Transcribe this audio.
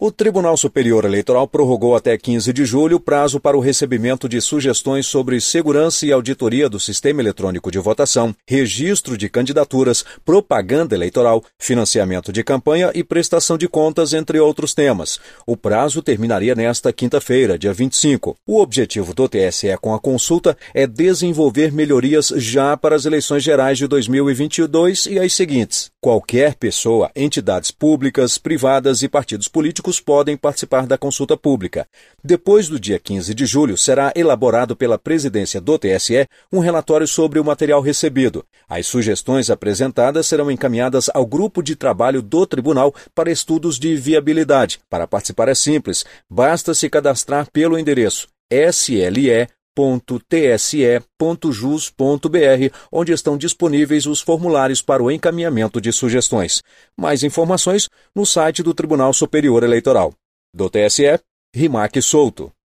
O Tribunal Superior Eleitoral prorrogou até 15 de julho o prazo para o recebimento de sugestões sobre segurança e auditoria do sistema eletrônico de votação, registro de candidaturas, propaganda eleitoral, financiamento de campanha e prestação de contas, entre outros temas. O prazo terminaria nesta quinta-feira, dia 25. O objetivo do TSE com a consulta é desenvolver melhorias já para as eleições gerais de 2022 e as seguintes. Qualquer pessoa, entidades públicas, privadas e partidos políticos podem participar da consulta pública. Depois do dia 15 de julho, será elaborado pela presidência do TSE um relatório sobre o material recebido. As sugestões apresentadas serão encaminhadas ao grupo de trabalho do tribunal para estudos de viabilidade. Para participar é simples, basta se cadastrar pelo endereço SLE www.tse.jus.br, onde estão disponíveis os formulários para o encaminhamento de sugestões. Mais informações no site do Tribunal Superior Eleitoral. Do TSE, Rimac Souto.